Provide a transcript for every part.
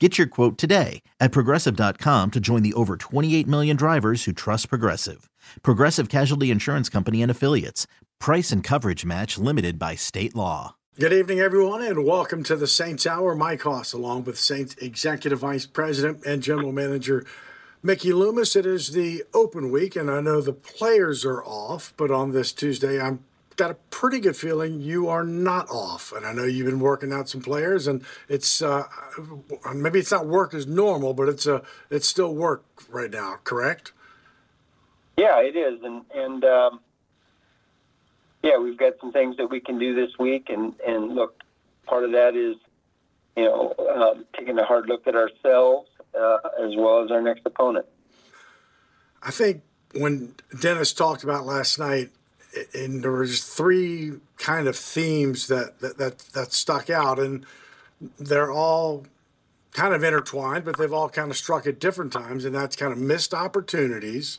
Get your quote today at progressive.com to join the over 28 million drivers who trust Progressive. Progressive Casualty Insurance Company and Affiliates. Price and coverage match limited by state law. Good evening, everyone, and welcome to the Saints Hour. Mike Hoss, along with Saints Executive Vice President and General Manager Mickey Loomis. It is the open week, and I know the players are off, but on this Tuesday, I'm got a pretty good feeling you are not off. And I know you've been working out some players, and it's uh, maybe it's not work as normal, but it's a uh, it's still work right now. Correct? Yeah, it is, and and um, yeah, we've got some things that we can do this week, and and look, part of that is you know um, taking a hard look at ourselves uh, as well as our next opponent. I think when Dennis talked about last night and there was three kind of themes that, that that that stuck out, and they're all kind of intertwined, but they've all kind of struck at different times, and that's kind of missed opportunities,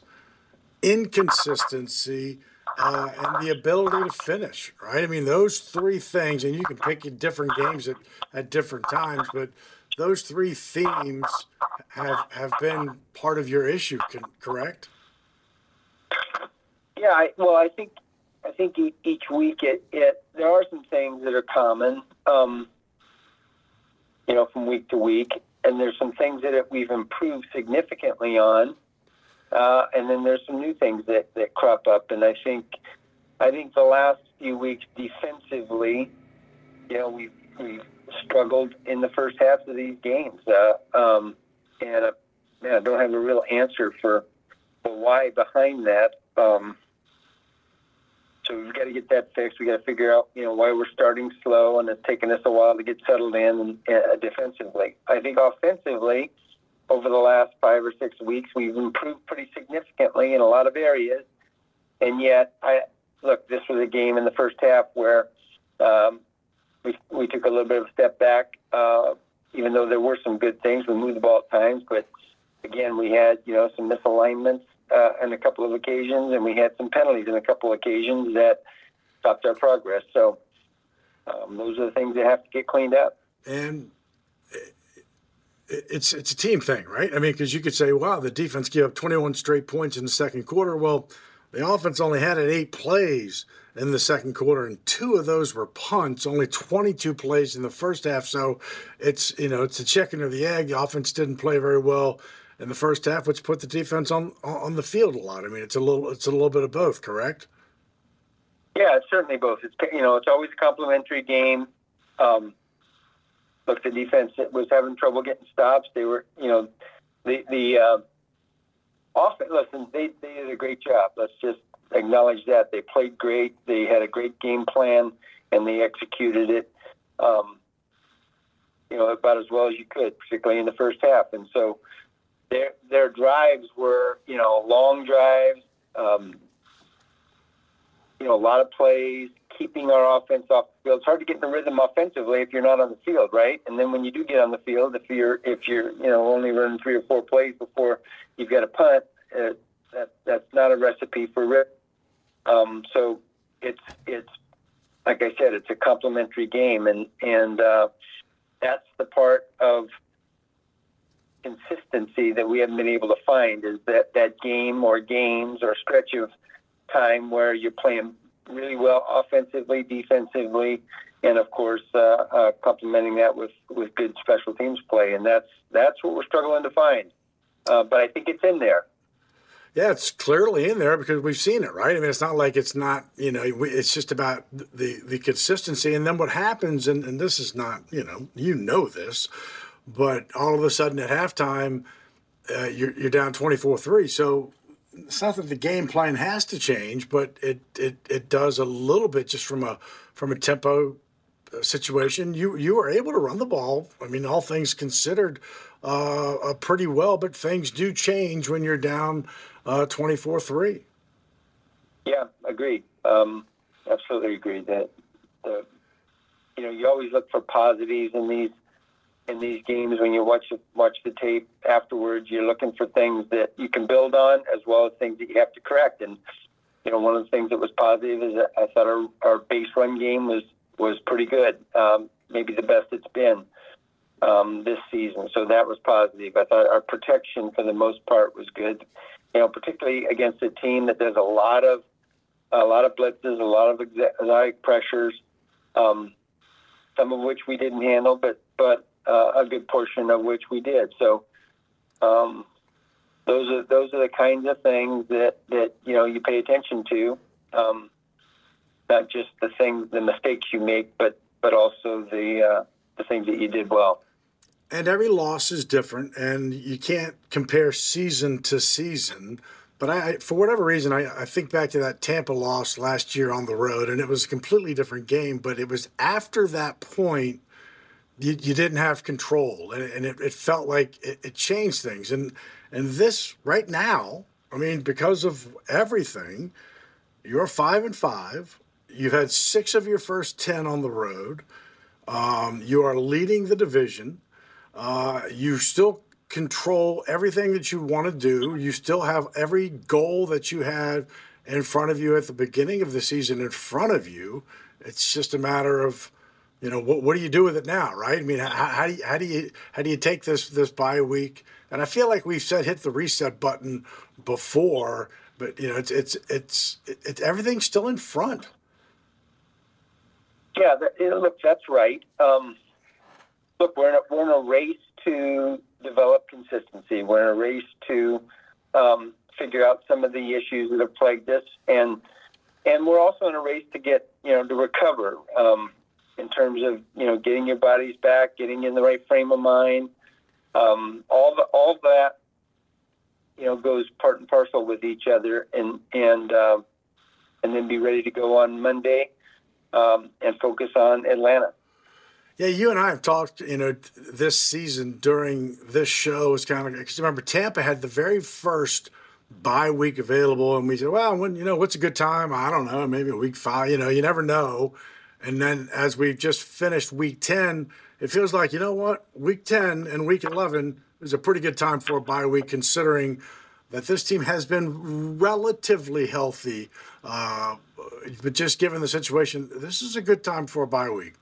inconsistency, uh, and the ability to finish. Right? I mean, those three things, and you can pick different games at, at different times, but those three themes have have been part of your issue. Correct? Yeah, I, well, I think I think each week it, it there are some things that are common, um, you know, from week to week, and there's some things that we've improved significantly on, uh, and then there's some new things that, that crop up. And I think I think the last few weeks defensively, you know, we've we've struggled in the first half of these games, uh, um, and uh, man, I don't have a real answer for the why behind that. Um, so we've got to get that fixed. We got to figure out, you know, why we're starting slow and it's taking us a while to get settled in uh, defensively. I think offensively, over the last five or six weeks, we've improved pretty significantly in a lot of areas. And yet, I look, this was a game in the first half where um, we we took a little bit of a step back. Uh, even though there were some good things, we moved the ball at times, but again, we had you know some misalignments uh, on a couple of occasions, and we had some penalties on a couple of occasions that stopped our progress. So um, those are the things that have to get cleaned up. And it's it's a team thing, right? I mean, because you could say, "Wow, the defense gave up 21 straight points in the second quarter." Well, the offense only had it eight plays in the second quarter, and two of those were punts. Only 22 plays in the first half. So it's you know it's a chicken or the egg. The offense didn't play very well in the first half, which put the defense on on the field a lot. I mean, it's a little it's a little bit of both, correct? Yeah, it's certainly both. It's you know it's always a complementary game. Um, look, the defense was having trouble getting stops. They were you know the the uh, offense. Listen, they they did a great job. Let's just acknowledge that they played great. They had a great game plan and they executed it. Um, you know, about as well as you could, particularly in the first half. And so, their their drives were you know long drives, um, you know a lot of plays, keeping our offense off the field. It's hard to get in the rhythm offensively if you're not on the field, right? And then when you do get on the field, if you're if you're you know only running three or four plays before you've got a punt, uh, that that's not a recipe for rip. Um, so it's it's like I said, it's a complementary game, and and uh, that's the part of consistency that we haven't been able to find is that that game or games or stretch of time where you're playing really well offensively, defensively, and of course, uh, uh, complementing that with, with good special teams play, and that's that's what we're struggling to find. Uh, but I think it's in there. Yeah, it's clearly in there because we've seen it, right? I mean, it's not like it's not, you know, it's just about the the consistency. And then what happens, and, and this is not, you know, you know this, but all of a sudden at halftime, uh, you're, you're down 24 3. So it's not that the game plan has to change, but it, it, it does a little bit just from a from a tempo uh, situation. You you were able to run the ball. I mean, all things considered, uh, pretty well. But things do change when you're down uh, 24 3. Yeah, agreed. Um, absolutely agreed that the, you know you always look for positives in these in these games when you watch watch the tape afterwards. You're looking for things that you can build on as well as things that you have to correct. And you know, one of the things that was positive is that I thought our, our base run game was was pretty good, um, maybe the best it's been um, this season. So that was positive. I thought our protection for the most part was good you know, particularly against a team that does a lot of a lot of blitzes, a lot of exotic pressures, um, some of which we didn't handle, but but uh, a good portion of which we did. So um, those are those are the kinds of things that that you know you pay attention to, um, not just the things, the mistakes you make, but but also the uh, the things that you did well and every loss is different, and you can't compare season to season. But I, for whatever reason, I, I think back to that Tampa loss last year on the road, and it was a completely different game. But it was after that point you, you didn't have control, and, and it, it felt like it, it changed things. And and this right now, I mean, because of everything, you're five and five. You've had six of your first ten on the road. Um, you are leading the division. Uh, you still control everything that you want to do. You still have every goal that you had in front of you at the beginning of the season in front of you. It's just a matter of, you know, what, what do you do with it now, right? I mean, how, how do you, how do you how do you take this this bye week? And I feel like we've said hit the reset button before, but you know, it's it's it's it's everything's still in front. Yeah, look, that's right. Um, look, we're in a, we're in a race to develop consistency. We're in a race to um, figure out some of the issues that have plagued us, and and we're also in a race to get you know to recover um, in terms of you know getting your bodies back, getting in the right frame of mind. Um, all the all that you know goes part and parcel with each other, and and uh, and then be ready to go on Monday um, and focus on Atlanta. Yeah, you and I have talked, you know, this season during this show is kind of because remember Tampa had the very first bye week available, and we said, well, when you know, what's a good time? I don't know, maybe a week five. You know, you never know. And then as we've just finished week ten, it feels like you know what, week ten and week eleven is a pretty good time for a bye week, considering that this team has been relatively healthy. Uh, but just given the situation, this is a good time for a bye week.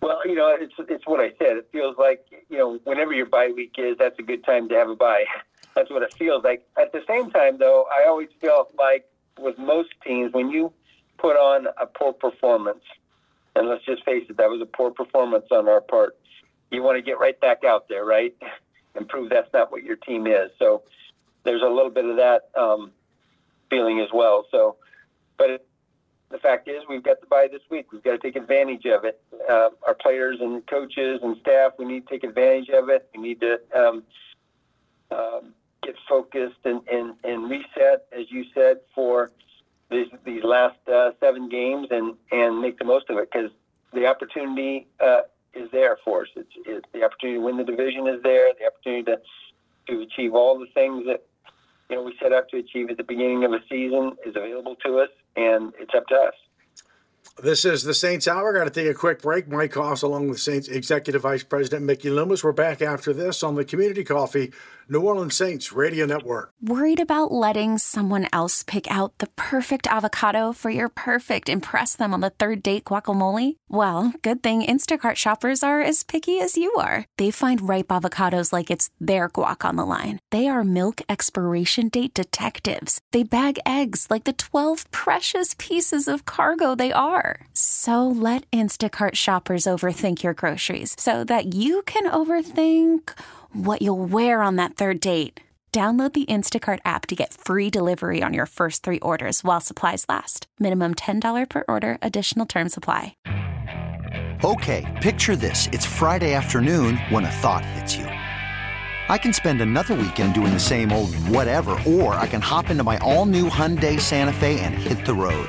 Well, you know, it's it's what I said. It feels like you know, whenever your bye week is, that's a good time to have a bye. That's what it feels like. At the same time, though, I always feel like with most teams, when you put on a poor performance, and let's just face it, that was a poor performance on our part. You want to get right back out there, right, and prove that's not what your team is. So there's a little bit of that um, feeling as well. So, but. It, the fact is, we've got the bye this week. We've got to take advantage of it. Uh, our players and coaches and staff, we need to take advantage of it. We need to um, um, get focused and, and, and reset, as you said, for these, these last uh, seven games and, and make the most of it because the opportunity uh, is there for us. It's, it's, the opportunity to win the division is there. The opportunity to to achieve all the things that you know we set out to achieve at the beginning of a season is available to us and it's up to us. This is the Saints Hour. Got to take a quick break. Mike Hoss, along with Saints Executive Vice President Mickey Loomis. We're back after this on the Community Coffee New Orleans Saints Radio Network. Worried about letting someone else pick out the perfect avocado for your perfect impress them on the third date guacamole? Well, good thing Instacart shoppers are as picky as you are. They find ripe avocados like it's their guac on the line. They are milk expiration date detectives. They bag eggs like the 12 precious pieces of cargo they are. Let Instacart shoppers overthink your groceries so that you can overthink what you'll wear on that third date. Download the Instacart app to get free delivery on your first three orders while supplies last. Minimum $10 per order, additional term supply. Okay, picture this. It's Friday afternoon when a thought hits you. I can spend another weekend doing the same old whatever, or I can hop into my all new Hyundai Santa Fe and hit the road.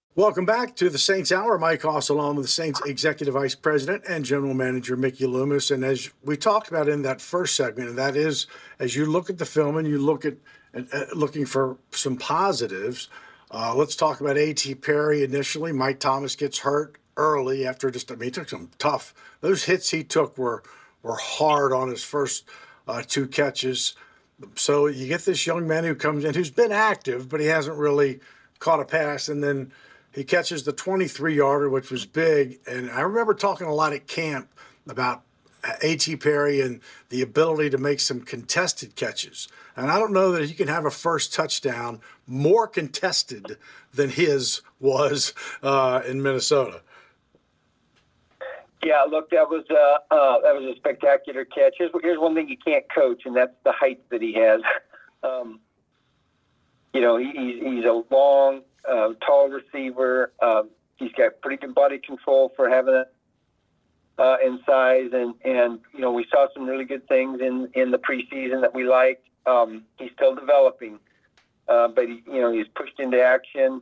Welcome back to the Saints Hour. Mike Hoss, along with the Saints Executive Vice President and General Manager Mickey Loomis. And as we talked about in that first segment, and that is as you look at the film and you look at looking for some positives. Uh, let's talk about A.T. Perry initially. Mike Thomas gets hurt early after just, I mean, he took some tough, those hits he took were, were hard on his first uh, two catches. So you get this young man who comes in who's been active, but he hasn't really caught a pass. And then he catches the 23 yarder, which was big. And I remember talking a lot at camp about A.T. Perry and the ability to make some contested catches. And I don't know that he can have a first touchdown more contested than his was uh, in Minnesota. Yeah, look, that was uh, uh, that was a spectacular catch. Here's, here's one thing you can't coach, and that's the height that he has. Um, you know, he, he's a long, uh, tall receiver. Um, he's got pretty good body control for having it uh, in size, and and you know we saw some really good things in in the preseason that we liked. Um, he's still developing, uh, but he, you know he's pushed into action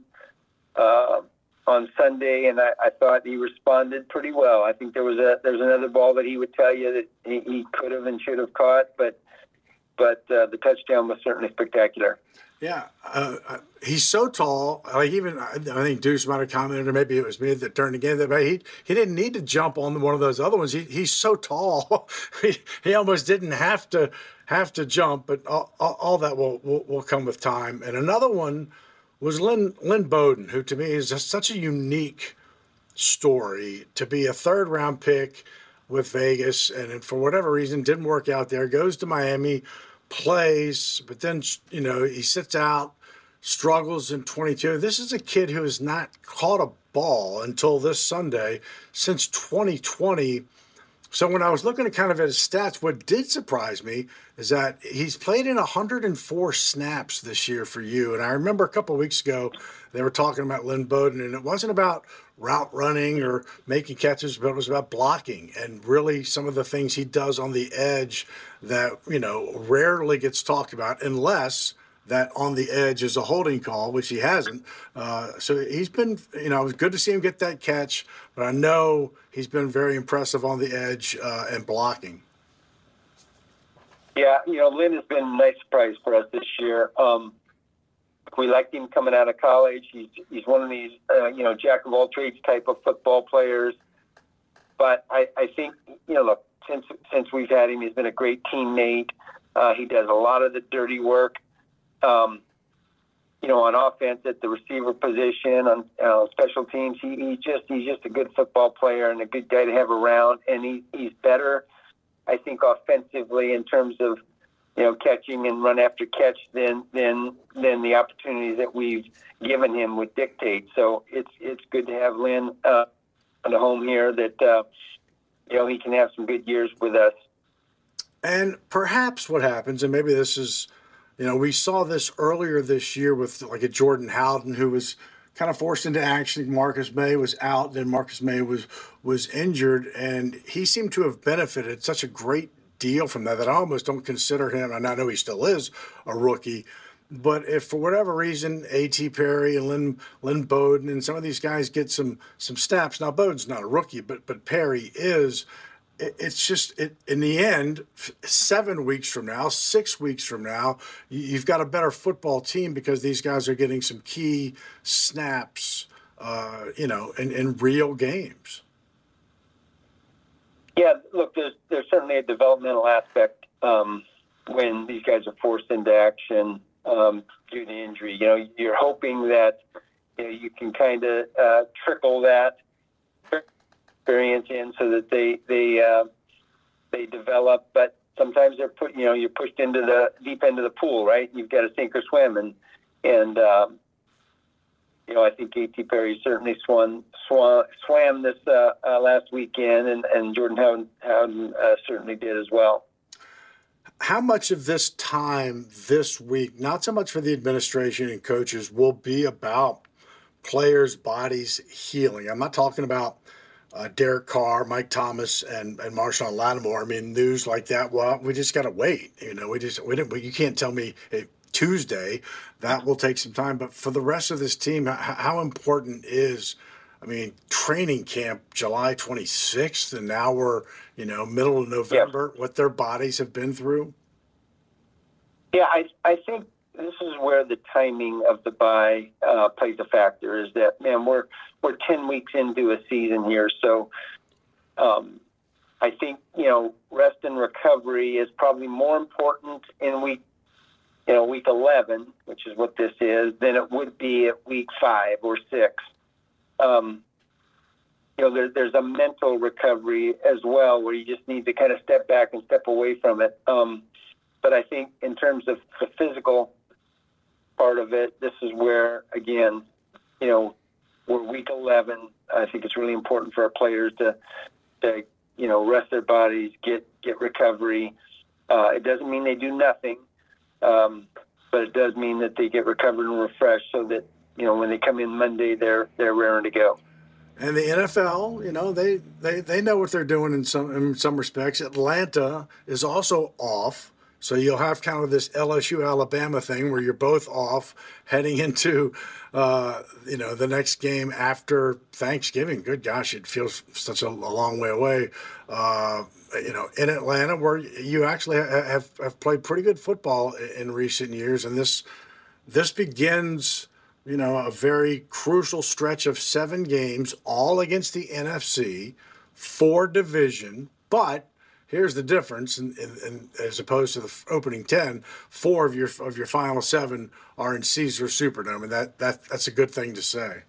uh, on Sunday, and I, I thought he responded pretty well. I think there was a there's another ball that he would tell you that he, he could have and should have caught, but but uh, the touchdown was certainly spectacular. Yeah, uh, uh, he's so tall. Like even I think Deuce might have commented, or maybe it was me that turned again. That he he didn't need to jump on one of those other ones. He, he's so tall, he, he almost didn't have to have to jump. But all, all that will, will, will come with time. And another one was Lynn Lynn Bowden, who to me is just such a unique story to be a third round pick with Vegas, and for whatever reason didn't work out there. Goes to Miami plays, but then, you know, he sits out, struggles in 22. This is a kid who has not caught a ball until this Sunday since 2020. So when I was looking at kind of at his stats, what did surprise me is that he's played in 104 snaps this year for you. And I remember a couple weeks ago they were talking about Lynn Bowden, and it wasn't about route running or making catches, but it was about blocking and really some of the things he does on the edge that, you know, rarely gets talked about unless that on the edge is a holding call, which he hasn't. Uh, so he's been, you know, it was good to see him get that catch, but I know he's been very impressive on the edge uh, and blocking. Yeah, you know, Lynn has been a nice surprise for us this year. Um, we liked him coming out of college. He's he's one of these uh, you know jack of all trades type of football players. But I, I think you know look since since we've had him, he's been a great teammate. Uh, he does a lot of the dirty work. Um, you know, on offense at the receiver position, on uh, special teams, he, he just he's just a good football player and a good guy to have around. And he, he's better, I think, offensively in terms of you know, catching and run after catch than than than the opportunities that we've given him would dictate. So it's it's good to have Lynn. Uh, on the home here that uh, you know he can have some good years with us. And perhaps what happens, and maybe this is, you know, we saw this earlier this year with like a Jordan Howden who was kind of forced into action. Marcus Maye was out, then Marcus Maye was was injured, and he seemed to have benefited such a great deal from that that I almost don't consider him, and I know he still is a rookie. But if for whatever reason A.T. Perry and Lynn Lynn Bowden and some of these guys get some some snaps, now Bowden's not a rookie, but but Perry is it's just it, in the end seven weeks from now six weeks from now you've got a better football team because these guys are getting some key snaps uh, you know in, in real games. Yeah look there's there's certainly a developmental aspect um, when these guys are forced into action um, due to injury. You know you're hoping that you, know, you can kind of uh, trickle that experience in so that they they uh, they develop. But sometimes they're put you know you're pushed into the deep end of the pool, right? You've got to sink or swim, and and um, you know I think A.T. Perry certainly swam swam, swam this uh, uh, last weekend, and and Jordan Howden, Howden uh, certainly did as well. How much of this time this week, not so much for the administration and coaches, will be about players' bodies healing? I'm not talking about uh, Derek Carr, Mike Thomas, and and Marshon Lattimore. I mean, news like that. Well, we just got to wait. You know, we just we didn't. You can't tell me hey, Tuesday. That will take some time. But for the rest of this team, how, how important is? I mean, training camp July 26th, and now we're you know middle of November. What their bodies have been through. Yeah, I I think this is where the timing of the bye uh, plays a factor. Is that man, we're we're ten weeks into a season here, so um, I think you know rest and recovery is probably more important in week you know week eleven, which is what this is, than it would be at week five or six. Um, you know, there, there's a mental recovery as well, where you just need to kind of step back and step away from it. Um, but I think in terms of the physical part of it. This is where, again, you know, we're week 11. I think it's really important for our players to, to you know, rest their bodies, get get recovery. Uh, it doesn't mean they do nothing, um, but it does mean that they get recovered and refreshed, so that you know when they come in Monday, they're they're raring to go. And the NFL, you know, they, they, they know what they're doing in some in some respects. Atlanta is also off. So you'll have kind of this LSU Alabama thing where you're both off heading into, uh, you know, the next game after Thanksgiving. Good gosh, it feels such a, a long way away. Uh, you know, in Atlanta, where you actually have, have played pretty good football in recent years, and this this begins, you know, a very crucial stretch of seven games, all against the NFC, for division, but Here's the difference, and as opposed to the opening ten, four of your of your final seven are in Caesars Superdome, and that, that that's a good thing to say.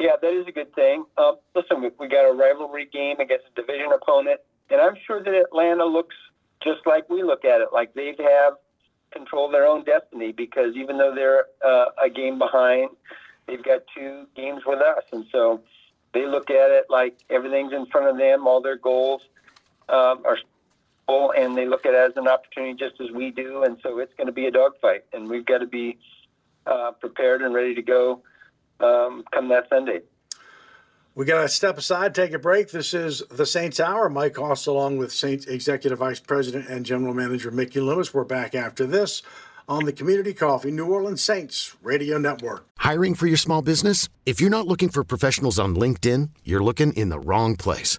Yeah, that is a good thing. Um, listen, we, we got a rivalry game against a division opponent, and I'm sure that Atlanta looks just like we look at it, like they have control of their own destiny because even though they're uh, a game behind, they've got two games with us, and so they look at it like everything's in front of them, all their goals um, are full, and they look at it as an opportunity just as we do. And so it's going to be a dogfight, and we've got to be uh, prepared and ready to go um, come that Sunday. We got to step aside, take a break. This is the Saints Hour. Mike Hoss, along with Saints Executive Vice President and General Manager Mickey Loomis. We're back after this on the Community Coffee New Orleans Saints Radio Network. Hiring for your small business? If you're not looking for professionals on LinkedIn, you're looking in the wrong place.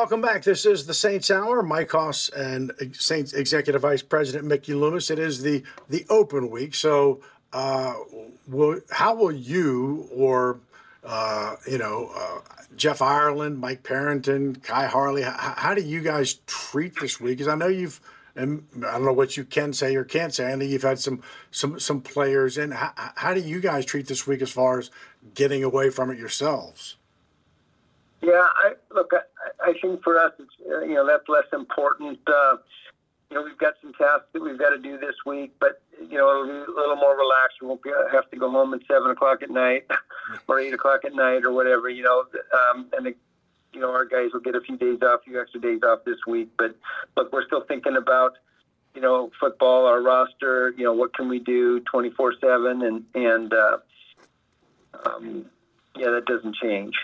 Welcome back. This is the Saints Hour. Mike Hoss and Saints Executive Vice President Mickey Loomis. It is the the open week. So, uh, will, how will you or uh, you know uh, Jeff Ireland, Mike Parrington, Khai Harley? How, how do you guys treat this week? Because I know you've and I don't know what you can say or can't say. I know you've had some some some players in. How, how do you guys treat this week as far as getting away from it yourselves? Yeah, I look. I, I think for us, it's uh, you know that's less important. Uh, you know, we've got some tasks that we've got to do this week, but you know it'll be a little more relaxed. We won't be, have to go home at seven o'clock at night or eight o'clock at night or whatever. You know, um, and the, you know our guys will get a few days off, a few extra days off this week. But look, we're still thinking about you know football, our roster. You know, what can we do twenty four seven, and and uh, um, yeah, that doesn't change.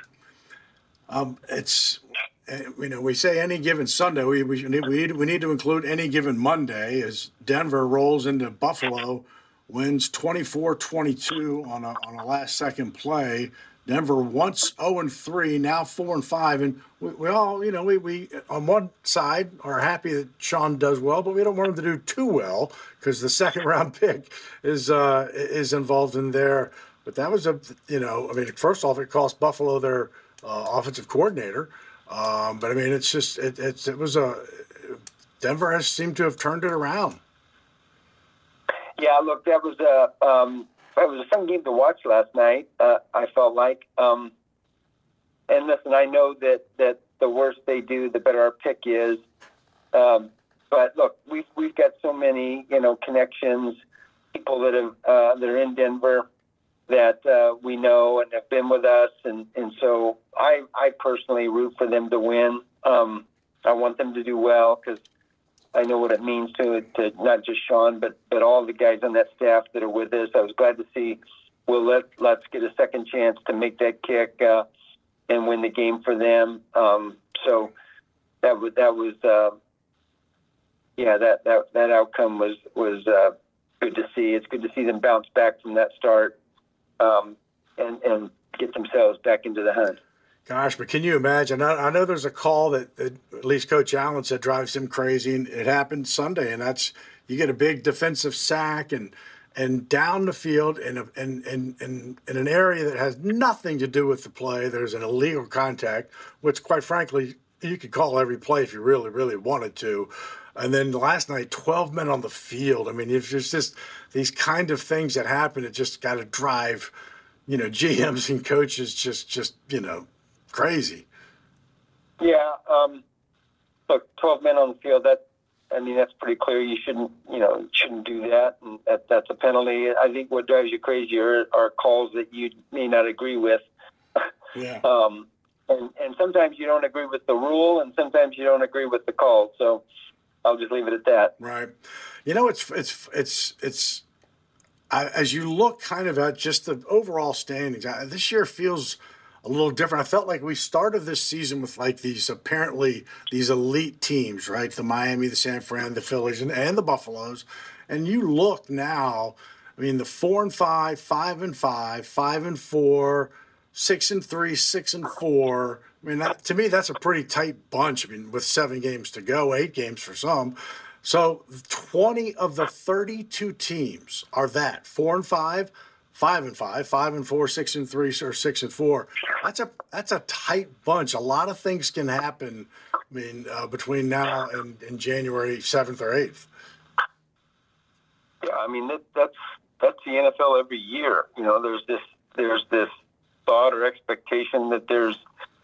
Um, it's you know we say any given Sunday. We we need, we need, we need to include any given Monday as Denver rolls into Buffalo, wins 24-22 on a on a last second play. Denver once 0 and 3, now 4 and 5. And we, we, all, you know, we, we on one side are happy that Sean does well, but we don't want him to do too well because the second round pick is uh, is involved in there. But that was a, you know, I mean, first off, it cost Buffalo their uh, offensive coordinator. Um, but I mean, it's just it, it's it was a Denver has seemed to have turned it around. Yeah, look, that was a um, that was a fun game to watch last night. Uh, I felt like, um, and listen, I know that that the worse they do, the better our pick is. Um, but look, we've we've got so many you know connections, people that have uh, that are in Denver that uh, we know and have been with us, and and so I I personally root for them to win. Um, I want them to do well because I know what it means to to not just Sean, but but all the guys on that staff that are with us. I was glad to see Wil Lutz Lutz get a second chance to make that kick uh, and win the game for them. Um, so that was that was uh, yeah that that that outcome was was uh, good to see. It's good to see them bounce back from that start um, and and get themselves back into the hunt. Gosh, but can you imagine? I, I know there's a call that, that, at least Coach Allen said drives him crazy, and it happened Sunday, and that's you get a big defensive sack and and down the field in, a, in, in, in, in an area that has nothing to do with the play. There's an illegal contact, which quite frankly you could call every play if you really really wanted to. And then last night, 12 men on the field. I mean, if there's just these kind of things that happen, it just got to drive, you know, GMs and coaches just, just you know, crazy. Yeah. Um, look, 12 men on the field, that, I mean, that's pretty clear. You shouldn't, you know, shouldn't do that. And that, that's a penalty. I think what drives you crazy are, are calls that you may not agree with. Yeah. um, and, and sometimes you don't agree with the rule, and sometimes you don't agree with the call. So, I'll just leave it at that. Right. You know, it's it's it's it's I, as you look kind of at just the overall standings. I, this year feels a little different. I felt like we started this season with like these apparently these elite teams, right? The Miami, the San Fran, the Phillies, and, and the Buffaloes. And you look now. I mean, the four and five, five and five, five and four, six and three, six and four. I mean, that, to me, that's a pretty tight bunch. I mean, with seven games to go, eight games for some. So 20 of the 32 teams are that four and five, five and five, five and four, six and three, or six and four. That's a that's a tight bunch. A lot of things can happen. I mean, uh, between now and, and January 7th or 8th. Yeah, I mean that, that's that's the NFL every year. You know, there's this there's this thought or expectation that there's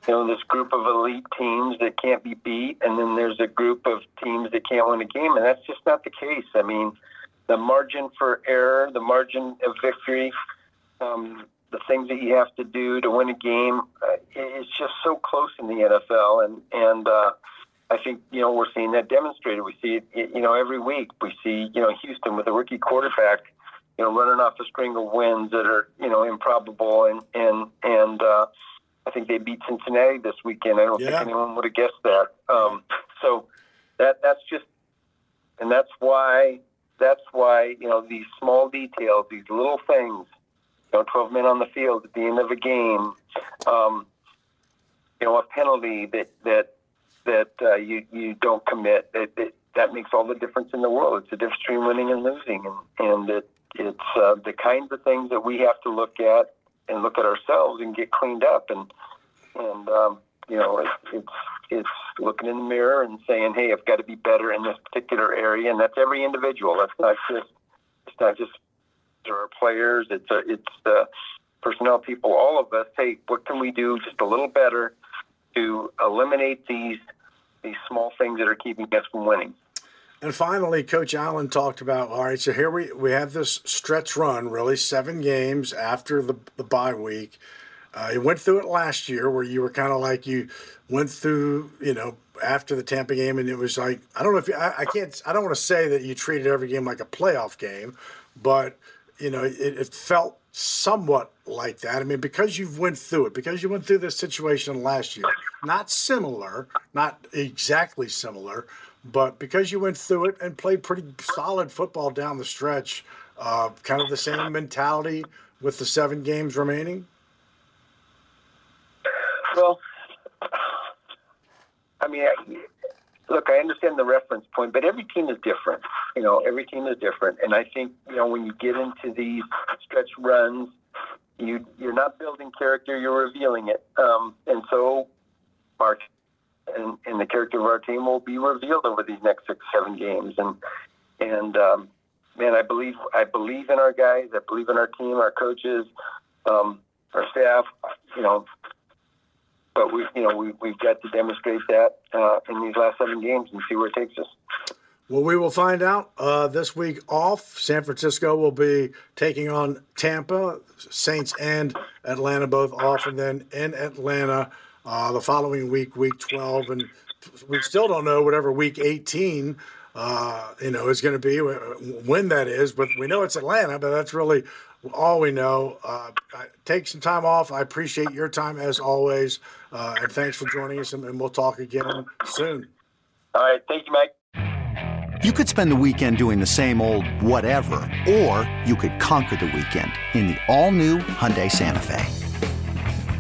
you know this group of elite teams that can't be beat, and then there's a group of teams that can't win a game, and that's just not the case. I mean, the margin for error, the margin of victory, um, the things that you have to do to win a game, uh, it's just so close in the NFL, and and uh, I think you know we're seeing that demonstrated. We see it, you know, every week. We see you know Houston with a rookie quarterback, you know, running off a string of wins that are you know improbable, and and and uh, I think they beat Cincinnati this weekend. I don't Yeah. think anyone would have guessed that. Um, so that that's just, and that's why that's why you know these small details, these little things. You know, 12 men on the field at the end of a game. Um, you know, a penalty that that that uh, you you don't commit. That, that that makes all the difference in the world. It's the difference between winning and losing, and and it, it's uh, the kinds of things that we have to look at and look at ourselves and get cleaned up. And and um, you know, it, it's it's looking in the mirror and saying, hey, I've got to be better in this particular area, and that's every individual. That's not just it's not just our players. It's a, it's the personnel people, all of us. Hey, what can we do just a little better to eliminate these these small things that are keeping us from winning? And finally, Coach Allen talked about all right, so here we, we have this stretch run, really, seven games after the, the bye week. Uh, you went through it last year where you were kind of like you went through, you know, after the Tampa game, and it was like, I don't know if you, I, I can't, I don't want to say that you treated every game like a playoff game, but, you know, it, it felt somewhat like that. I mean, because you've went through it, because you went through this situation last year, not similar, not exactly similar, but because you went through it and played pretty solid football down the stretch, uh, kind of the same mentality with the seven games remaining. Well, I mean, I- look, I understand the reference point, but every team is different. You know, every team is different, and I think you know when you get into these stretch runs, you you're not building character, you're revealing it. Um, and so, our and, and the character of our team will be revealed over these next six, seven games. And and um, man, I believe I believe in our guys. I believe in our team, our coaches, um, our staff. You know, but we, you know, we, we've got to demonstrate that uh, in these last seven games and see where it takes us. Well, we will find out uh, this week off. San Francisco will be taking on Tampa, Saints and Atlanta both off, and then in Atlanta uh, the following week, week 12. And we still don't know whatever week 18, uh, you know, is going to be, when that is. But we know it's Atlanta, but that's really all we know. Uh, take some time off. I appreciate your time as always. Uh, and thanks for joining us, and, and we'll talk again soon. All right. Thank you, Mike. You could spend the weekend doing the same old whatever, or you could conquer the weekend in the all-new Hyundai Santa Fe.